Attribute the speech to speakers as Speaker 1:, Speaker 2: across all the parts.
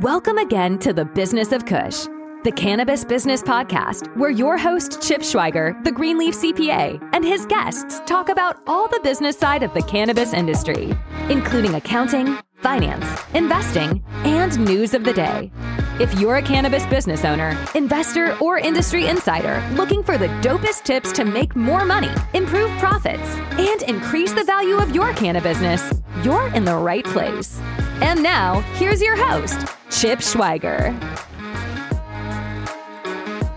Speaker 1: Welcome again to the Business of Kush, the Cannabis Business Podcast, where your host, Chip Schweiger, the Greenleaf CPA, and his guests talk about all the business side of the cannabis industry, including accounting, finance, investing, and news of the day. If you're a cannabis business owner, investor, or industry insider looking for the dopest tips to make more money, improve profits, and increase the value of your cannabis business, you're in the right place. And now, here's your host, Chip Schweiger.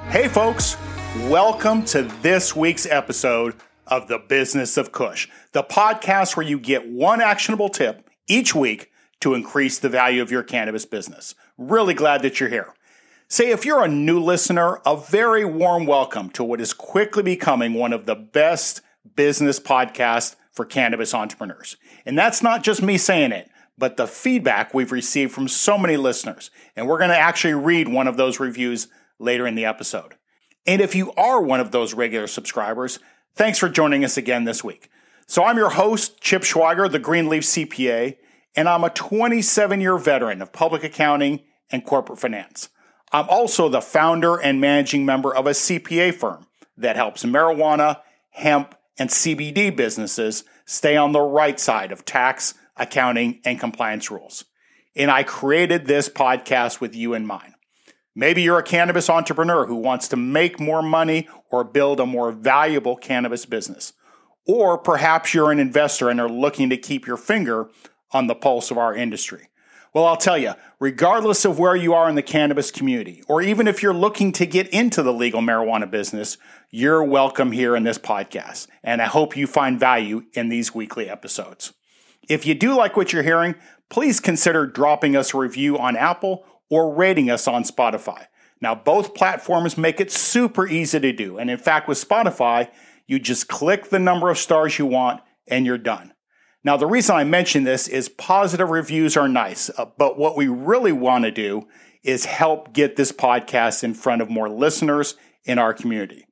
Speaker 2: Hey, folks, welcome to this week's episode of The Business of Kush, the podcast where you get one actionable tip each week to increase the value of your cannabis business. Really glad that you're here. Say, if you're a new listener, a very warm welcome to what is quickly becoming one of the best business podcasts for cannabis entrepreneurs. And that's not just me saying it, but the feedback we've received from so many listeners. And we're going to actually read one of those reviews later in the episode. And if you are one of those regular subscribers, thanks for joining us again this week. So I'm your host, Chip Schweiger, the Greenleaf CPA, and I'm a 27 year veteran of public accounting and corporate finance. I'm also the founder and managing member of a CPA firm that helps marijuana, hemp, and CBD businesses stay on the right side of tax, accounting, and compliance rules. And I created this podcast with you in mind. Maybe you're a cannabis entrepreneur who wants to make more money or build a more valuable cannabis business. Or perhaps you're an investor and are looking to keep your finger on the pulse of our industry. Well, I'll tell you, regardless of where you are in the cannabis community, or even if you're looking to get into the legal marijuana business, you're welcome here in this podcast. And I hope you find value in these weekly episodes. If you do like what you're hearing, please consider dropping us a review on Apple or rating us on Spotify. Now, both platforms make it super easy to do. And in fact, with Spotify, you just click the number of stars you want and you're done. Now, the reason I mention this is positive reviews are nice, uh, but what we really want to do is help get this podcast in front of more listeners in our community.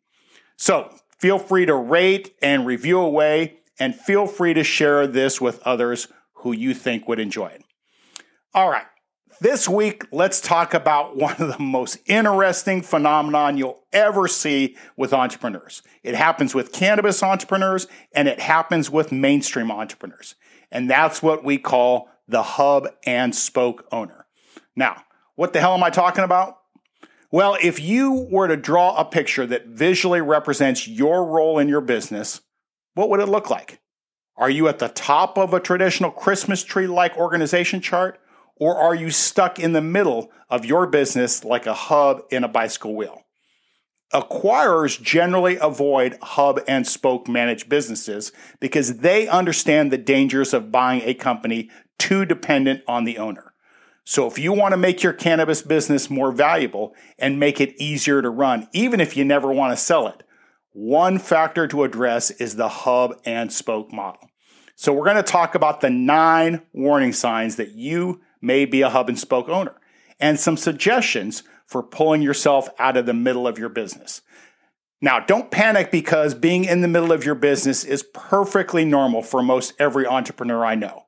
Speaker 2: So feel free to rate and review away, and feel free to share this with others who you think would enjoy it. All right. This week, let's talk about one of the most interesting phenomenon you'll ever see with entrepreneurs. It happens with cannabis entrepreneurs and it happens with mainstream entrepreneurs. And that's what we call the hub and spoke owner. Now, what the hell am I talking about? Well, if you were to draw a picture that visually represents your role in your business, what would it look like? Are you at the top of a traditional Christmas tree like organization chart? Or are you stuck in the middle of your business like a hub in a bicycle wheel? Acquirers generally avoid hub and spoke managed businesses because they understand the dangers of buying a company too dependent on the owner. So if you want to make your cannabis business more valuable and make it easier to run, even if you never want to sell it, one factor to address is the hub and spoke model. So we're going to talk about the nine warning signs that you may be a hub and spoke owner, and some suggestions for pulling yourself out of the middle of your business. Now, don't panic because being in the middle of your business is perfectly normal for most every entrepreneur I know.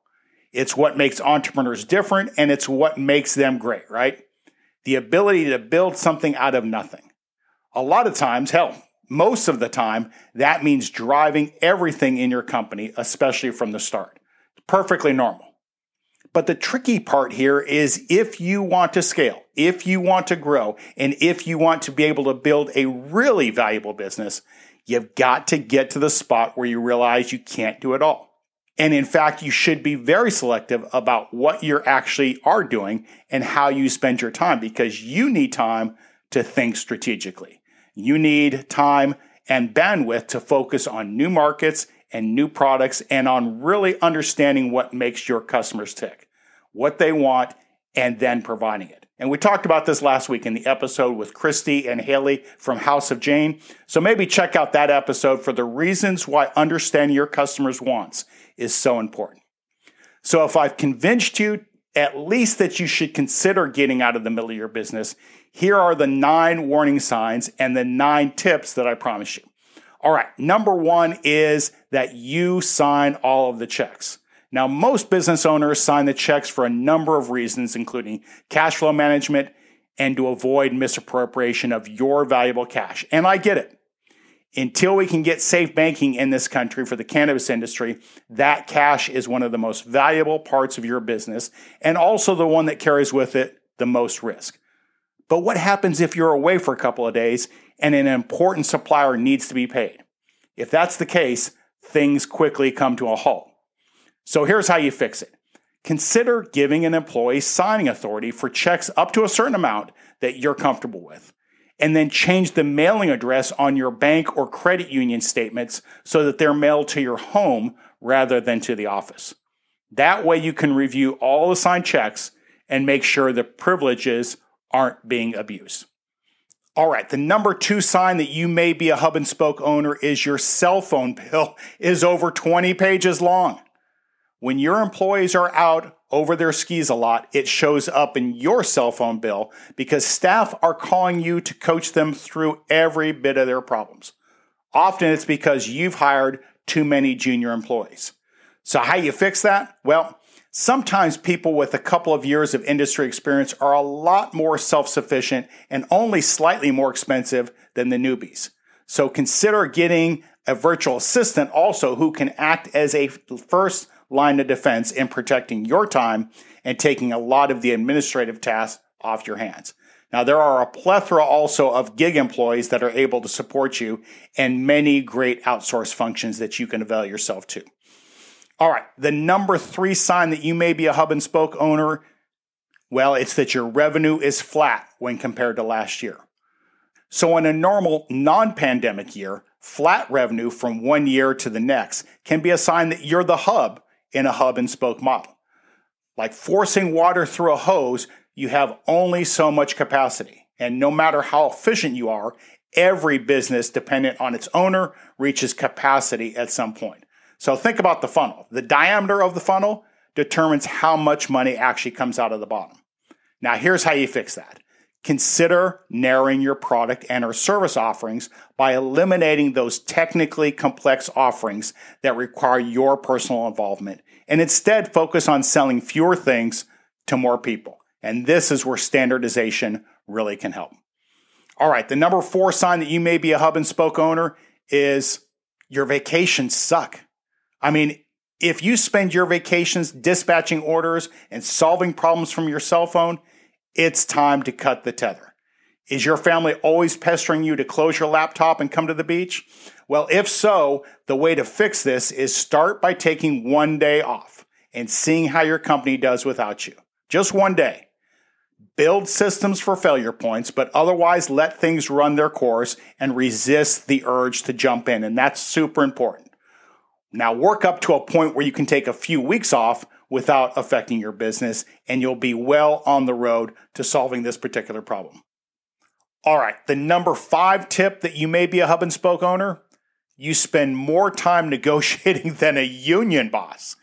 Speaker 2: It's what makes entrepreneurs different and it's what makes them great, right? The ability to build something out of nothing. A lot of times, hell, most of the time, that means driving everything in your company, especially from the start. Perfectly normal. But the tricky part here is if you want to scale, if you want to grow, and if you want to be able to build a really valuable business, you've got to get to the spot where you realize you can't do it all. And in fact, you should be very selective about what you actually are doing and how you spend your time because you need time to think strategically. You need time and bandwidth to focus on new markets and new products and on really understanding what makes your customers tick, what they want, and then providing it. And we talked about this last week in the episode with Christy and Haley from House of Jane. So maybe check out that episode for the reasons why understanding your customers' wants is so important. So if I've convinced you at least that you should consider getting out of the middle of your business, here are the nine warning signs and the nine tips that I promise you. All right, number one is that you sign all of the checks. Now, most business owners sign the checks for a number of reasons, including cash flow management and to avoid misappropriation of your valuable cash. And I get it. Until we can get safe banking in this country for the cannabis industry, that cash is one of the most valuable parts of your business and also the one that carries with it the most risk. But what happens if you're away for a couple of days and an important supplier needs to be paid? If that's the case, things quickly come to a halt. So here's how you fix it. Consider giving an employee signing authority for checks up to a certain amount that you're comfortable with. And then change the mailing address on your bank or credit union statements so that they're mailed to your home rather than to the office. That way you can review all the signed checks and make sure the privileges aren't being abused. All right, the number two sign that you may be a hub and spoke owner is your cell phone bill is over 20 pages long. When your employees are out over their skis a lot, it shows up in your cell phone bill because staff are calling you to coach them through every bit of their problems. Often it's because you've hired too many junior employees. So how you fix that? Well, sometimes people with a couple of years of industry experience are a lot more self-sufficient and only slightly more expensive than the newbies. So consider getting a virtual assistant also who can act as a first line of defense in protecting your time and taking a lot of the administrative tasks off your hands. Now, there are a plethora also of gig employees that are able to support you and many great outsource functions that you can avail yourself to. All right, the number three sign that you may be a hub and spoke owner, well, it's that your revenue is flat when compared to last year. So, in a normal non pandemic year, flat revenue from one year to the next can be a sign that you're the hub in a hub and spoke model. Like forcing water through a hose, you have only so much capacity. And no matter how efficient you are, every business dependent on its owner reaches capacity at some point. So think about the funnel. The diameter of the funnel determines how much money actually comes out of the bottom. Now, here's how you fix that. Consider narrowing your product and or service offerings by eliminating those technically complex offerings that require your personal involvement and instead focus on selling fewer things to more people. And this is where standardization really can help. All right, the number four sign that you may be a hub and spoke owner is your vacations suck. I mean, if you spend your vacations dispatching orders and solving problems from your cell phone, it's time to cut the tether. Is your family always pestering you to close your laptop and come to the beach? Well, if so, the way to fix this is start by taking one day off and seeing how your company does without you. Just one day. Build systems for failure points, but otherwise let things run their course and resist the urge to jump in. And that's super important. Now work up to a point where you can take a few weeks off without affecting your business, and you'll be well on the road to solving this particular problem. All right, the number five tip that you may be a hub and spoke owner you spend more time negotiating than a union boss.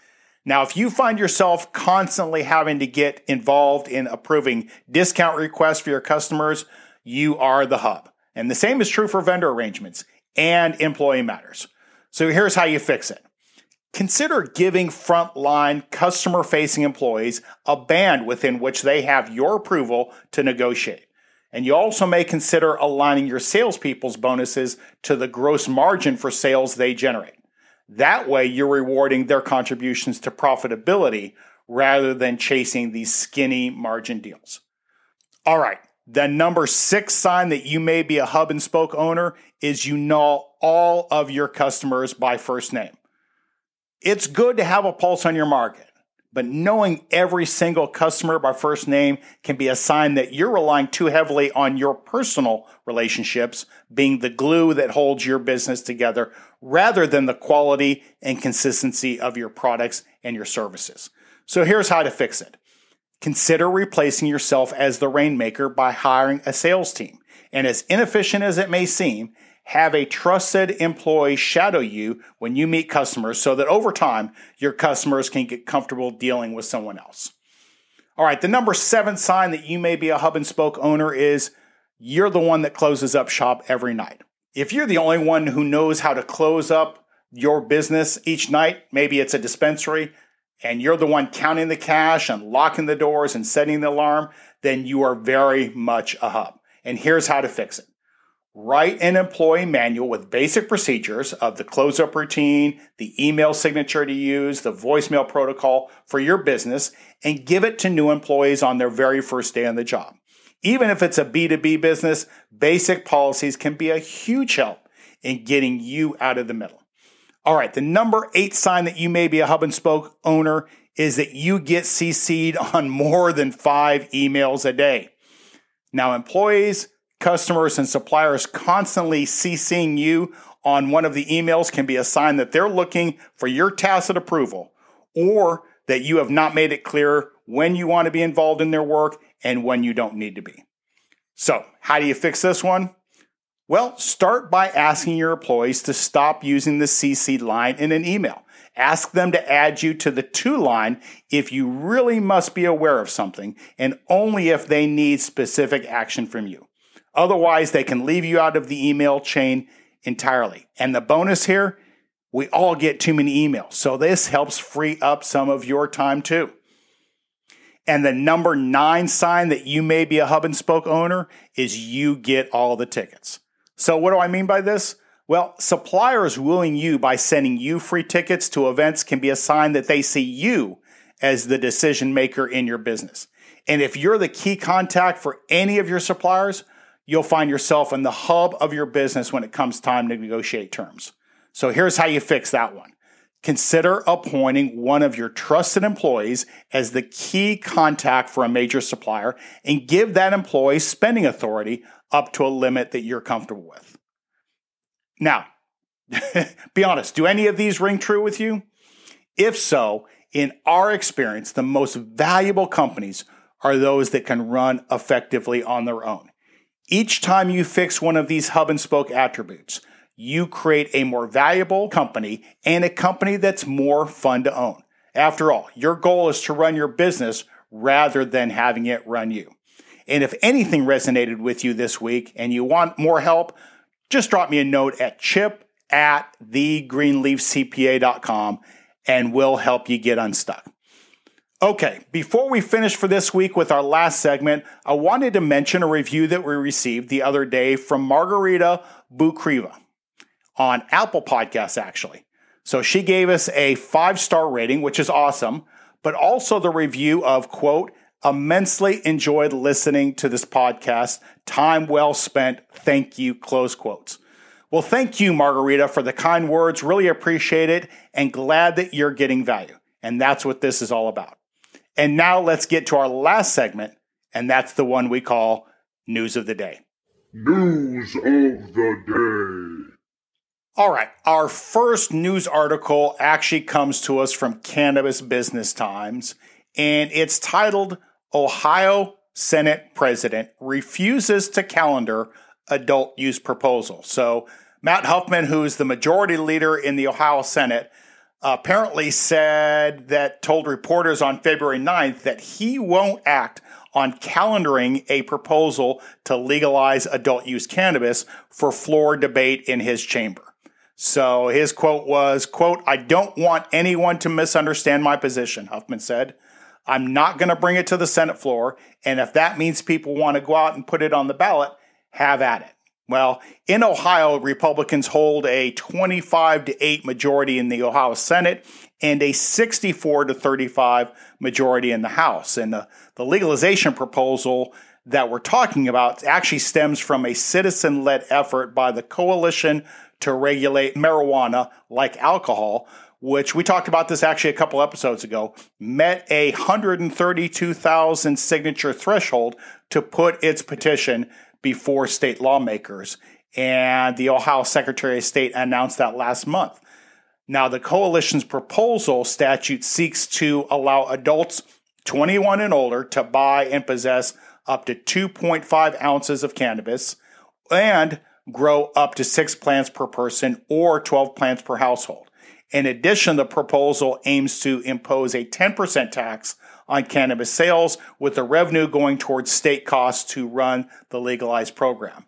Speaker 2: Now, if you find yourself constantly having to get involved in approving discount requests for your customers, you are the hub. And the same is true for vendor arrangements and employee matters. So here's how you fix it. Consider giving frontline customer facing employees a band within which they have your approval to negotiate. And you also may consider aligning your salespeople's bonuses to the gross margin for sales they generate. That way, you're rewarding their contributions to profitability rather than chasing these skinny margin deals. All right, the number six sign that you may be a hub and spoke owner is you know all of your customers by first name. It's good to have a pulse on your market, but knowing every single customer by first name can be a sign that you're relying too heavily on your personal relationships being the glue that holds your business together rather than the quality and consistency of your products and your services. So here's how to fix it. Consider replacing yourself as the rainmaker by hiring a sales team. And as inefficient as it may seem, have a trusted employee shadow you when you meet customers so that over time your customers can get comfortable dealing with someone else. All right, the number seven sign that you may be a hub and spoke owner is you're the one that closes up shop every night. If you're the only one who knows how to close up your business each night, maybe it's a dispensary, and you're the one counting the cash and locking the doors and setting the alarm, then you are very much a hub. And here's how to fix it. Write an employee manual with basic procedures of the close up routine, the email signature to use, the voicemail protocol for your business, and give it to new employees on their very first day on the job. Even if it's a B2B business, basic policies can be a huge help in getting you out of the middle. All right, the number eight sign that you may be a hub and spoke owner is that you get CC'd on more than five emails a day. Now, employees, customers and suppliers constantly CCing you on one of the emails can be a sign that they're looking for your tacit approval or that you have not made it clear when you want to be involved in their work and when you don't need to be. So, how do you fix this one? Well, start by asking your employees to stop using the CC line in an email. Ask them to add you to the to line if you really must be aware of something and only if they need specific action from you. Otherwise, they can leave you out of the email chain entirely. And the bonus here, we all get too many emails. So this helps free up some of your time too. And the number nine sign that you may be a hub and spoke owner is you get all the tickets. So what do I mean by this? Well, suppliers wooing you by sending you free tickets to events can be a sign that they see you as the decision maker in your business. And if you're the key contact for any of your suppliers, you'll find yourself in the hub of your business when it comes time to negotiate terms. So here's how you fix that one. Consider appointing one of your trusted employees as the key contact for a major supplier and give that employee spending authority up to a limit that you're comfortable with. Now, be honest, do any of these ring true with you? If so, in our experience, the most valuable companies are those that can run effectively on their own. Each time you fix one of these hub and spoke attributes, you create a more valuable company and a company that's more fun to own. After all, your goal is to run your business rather than having it run you. And if anything resonated with you this week and you want more help, just drop me a note at chip at thegreenleafcpa.com and we'll help you get unstuck. Okay, before we finish for this week with our last segment, I wanted to mention a review that we received the other day from Margarita Bukriva on Apple Podcasts, actually. So she gave us a five star rating, which is awesome, but also the review of, quote, immensely enjoyed listening to this podcast. Time well spent. Thank you, close quotes. Well, thank you, Margarita, for the kind words. Really appreciate it and glad that you're getting value. And that's what this is all about. And now let's get to our last segment, and that's the one we call News of the Day.
Speaker 3: News of the Day.
Speaker 2: All right, our first news article actually comes to us from Cannabis Business Times, and it's titled Ohio Senate President Refuses to Calendar Adult Use Proposal. So, Matt Huffman, who is the majority leader in the Ohio Senate, apparently said that told reporters on February 9th that he won't act on calendaring a proposal to legalize adult use cannabis for floor debate in his chamber. So his quote was, quote, I don't want anyone to misunderstand my position, Huffman said. I'm not going to bring it to the Senate floor. And if that means people want to go out and put it on the ballot, have at it. Well, in Ohio, Republicans hold a 25 to 8 majority in the Ohio Senate and a 64 to 35 majority in the House. And the, the legalization proposal that we're talking about actually stems from a citizen led effort by the Coalition to Regulate Marijuana like alcohol, which we talked about this actually a couple episodes ago, met a 132,000 signature threshold to put its petition before state lawmakers. And the Ohio Secretary of State announced that last month. Now, the coalition's proposal statute seeks to allow adults 21 and older to buy and possess up to 2.5 ounces of cannabis and grow up to six plants per person or 12 plants per household. In addition, the proposal aims to impose a 10% tax on cannabis sales, with the revenue going towards state costs to run the legalized program.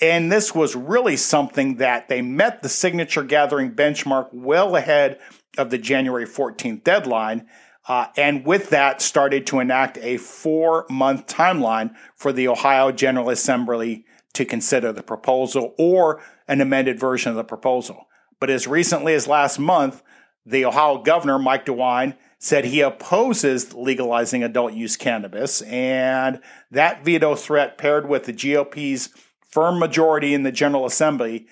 Speaker 2: And this was really something that they met the signature gathering benchmark well ahead of the January 14th deadline. Uh, and with that, started to enact a four month timeline for the Ohio General Assembly to consider the proposal or an amended version of the proposal. But as recently as last month, the Ohio governor, Mike DeWine, said he opposes legalizing adult use cannabis. And that veto threat, paired with the GOP's firm majority in the General Assembly,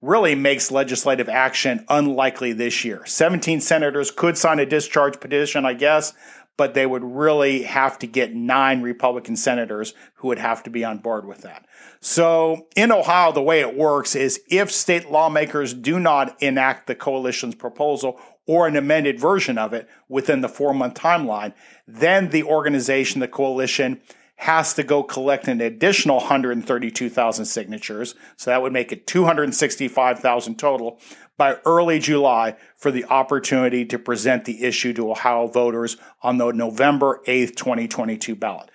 Speaker 2: really makes legislative action unlikely this year. 17 senators could sign a discharge petition, I guess, but they would really have to get nine Republican senators who would have to be on board with that. So in Ohio, the way it works is if state lawmakers do not enact the coalition's proposal or an amended version of it within the four month timeline, then the organization, the coalition, has to go collect an additional 132,000 signatures. So that would make it 265,000 total by early July for the opportunity to present the issue to Ohio voters on the November 8th, 2022 ballot.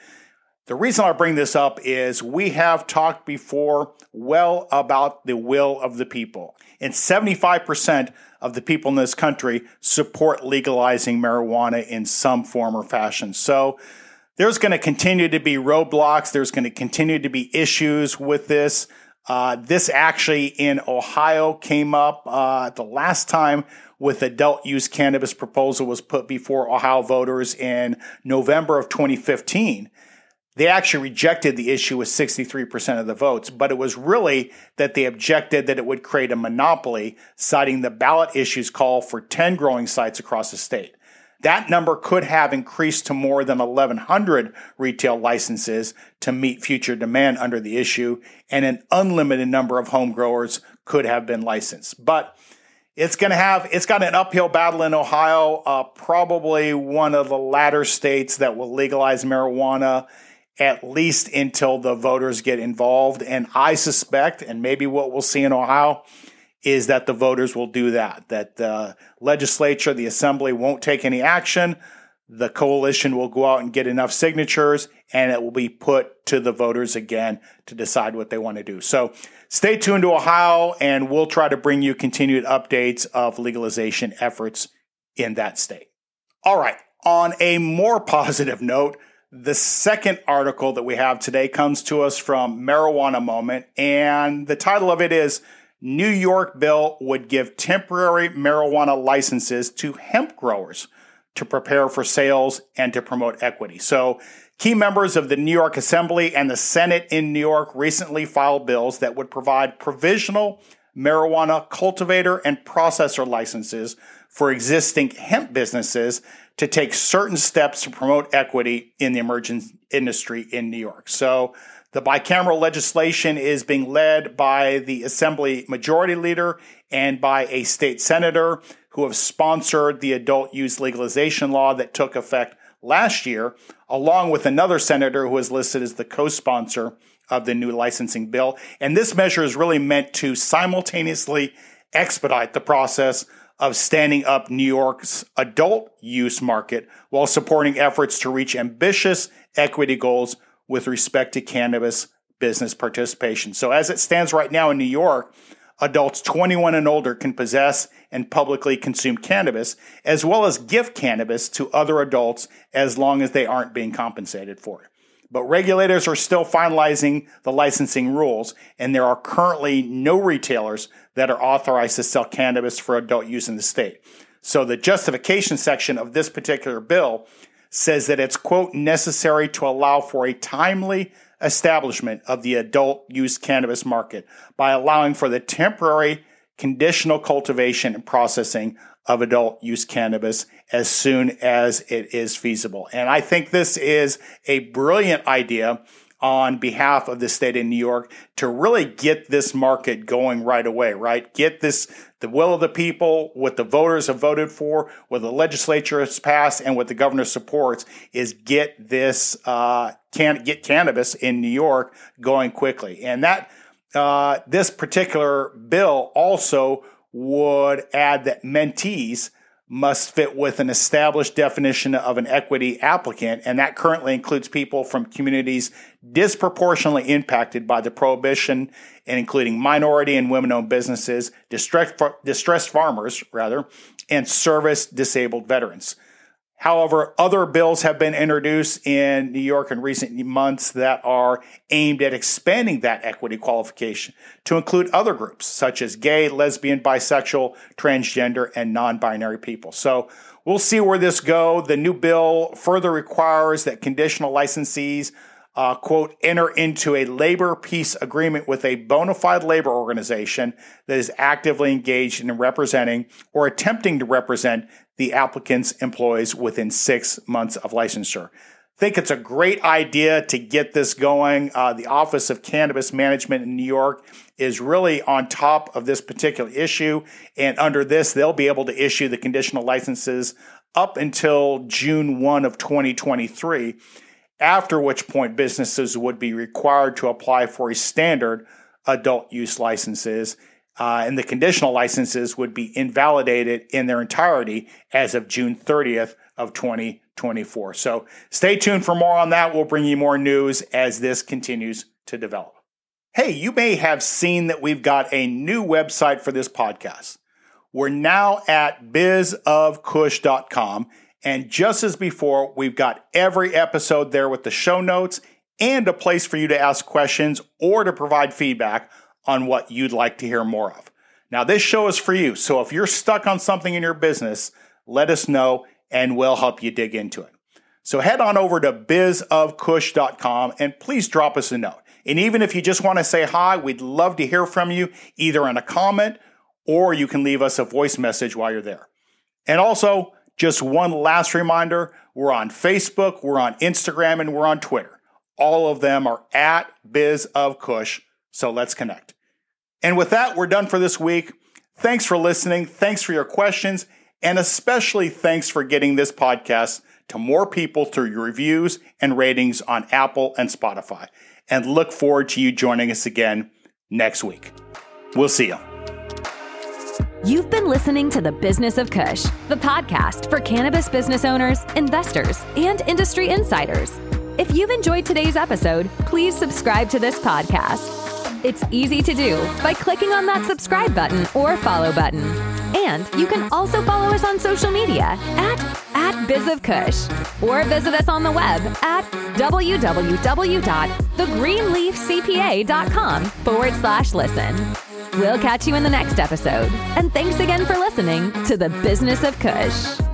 Speaker 2: The reason I bring this up is we have talked before well about the will of the people. And 75% of the people in this country support legalizing marijuana in some form or fashion. So there's going to continue to be roadblocks. There's going to continue to be issues with this. Uh, this actually in Ohio came up uh, the last time with adult use cannabis proposal was put before Ohio voters in November of 2015. They actually rejected the issue with 63% of the votes, but it was really that they objected that it would create a monopoly, citing the ballot issues call for 10 growing sites across the state. That number could have increased to more than 1,100 retail licenses to meet future demand under the issue, and an unlimited number of home growers could have been licensed. But it's going to have, it's got an uphill battle in Ohio, uh, probably one of the latter states that will legalize marijuana at least until the voters get involved. And I suspect, and maybe what we'll see in Ohio, is that the voters will do that, that the legislature, the assembly won't take any action. The coalition will go out and get enough signatures and it will be put to the voters again to decide what they want to do. So stay tuned to Ohio and we'll try to bring you continued updates of legalization efforts in that state. All right. On a more positive note, the second article that we have today comes to us from Marijuana Moment, and the title of it is New York bill would give temporary marijuana licenses to hemp growers to prepare for sales and to promote equity. So, key members of the New York Assembly and the Senate in New York recently filed bills that would provide provisional marijuana cultivator and processor licenses for existing hemp businesses to take certain steps to promote equity in the emerging industry in New York. So, the bicameral legislation is being led by the Assembly Majority Leader and by a state senator who have sponsored the adult use legalization law that took effect last year, along with another senator who is listed as the co sponsor of the new licensing bill. And this measure is really meant to simultaneously expedite the process of standing up New York's adult use market while supporting efforts to reach ambitious equity goals with respect to cannabis business participation. So, as it stands right now in New York, adults 21 and older can possess and publicly consume cannabis, as well as gift cannabis to other adults as long as they aren't being compensated for it. But regulators are still finalizing the licensing rules, and there are currently no retailers that are authorized to sell cannabis for adult use in the state. So the justification section of this particular bill says that it's, quote, necessary to allow for a timely establishment of the adult use cannabis market by allowing for the temporary conditional cultivation and processing of adult use cannabis as soon as it is feasible. And I think this is a brilliant idea on behalf of the state of New York to really get this market going right away, right? Get this, the will of the people, what the voters have voted for, what the legislature has passed, and what the governor supports is get this, uh, can get cannabis in New York going quickly. And that, uh, this particular bill also would add that mentees must fit with an established definition of an equity applicant, and that currently includes people from communities disproportionately impacted by the prohibition, and including minority and women-owned businesses, distressed, distressed farmers, rather, and service disabled veterans. However, other bills have been introduced in New York in recent months that are aimed at expanding that equity qualification to include other groups such as gay, lesbian, bisexual, transgender, and non-binary people. So we'll see where this go. The new bill further requires that conditional licensees uh, quote, enter into a labor peace agreement with a bona fide labor organization that is actively engaged in representing or attempting to represent the applicant's employees within six months of licensure. Think it's a great idea to get this going. Uh, the Office of Cannabis Management in New York is really on top of this particular issue. And under this, they'll be able to issue the conditional licenses up until June 1 of 2023 after which point businesses would be required to apply for a standard adult use licenses. Uh, and the conditional licenses would be invalidated in their entirety as of June 30th of 2024. So stay tuned for more on that. We'll bring you more news as this continues to develop. Hey, you may have seen that we've got a new website for this podcast. We're now at bizofkush.com and just as before, we've got every episode there with the show notes and a place for you to ask questions or to provide feedback on what you'd like to hear more of. Now, this show is for you. So if you're stuck on something in your business, let us know and we'll help you dig into it. So head on over to bizofkush.com and please drop us a note. And even if you just want to say hi, we'd love to hear from you either in a comment or you can leave us a voice message while you're there. And also, just one last reminder we're on Facebook, we're on Instagram, and we're on Twitter. All of them are at Biz of Kush. So let's connect. And with that, we're done for this week. Thanks for listening. Thanks for your questions. And especially thanks for getting this podcast to more people through your reviews and ratings on Apple and Spotify. And look forward to you joining us again next week. We'll see you.
Speaker 1: You've been listening to The Business of Kush, the podcast for cannabis business owners, investors, and industry insiders. If you've enjoyed today's episode, please subscribe to this podcast. It's easy to do by clicking on that subscribe button or follow button. And you can also follow us on social media at, at Biz of Kush or visit us on the web at www.thegreenleafcpa.com forward slash listen. We'll catch you in the next episode. And thanks again for listening to The Business of Kush.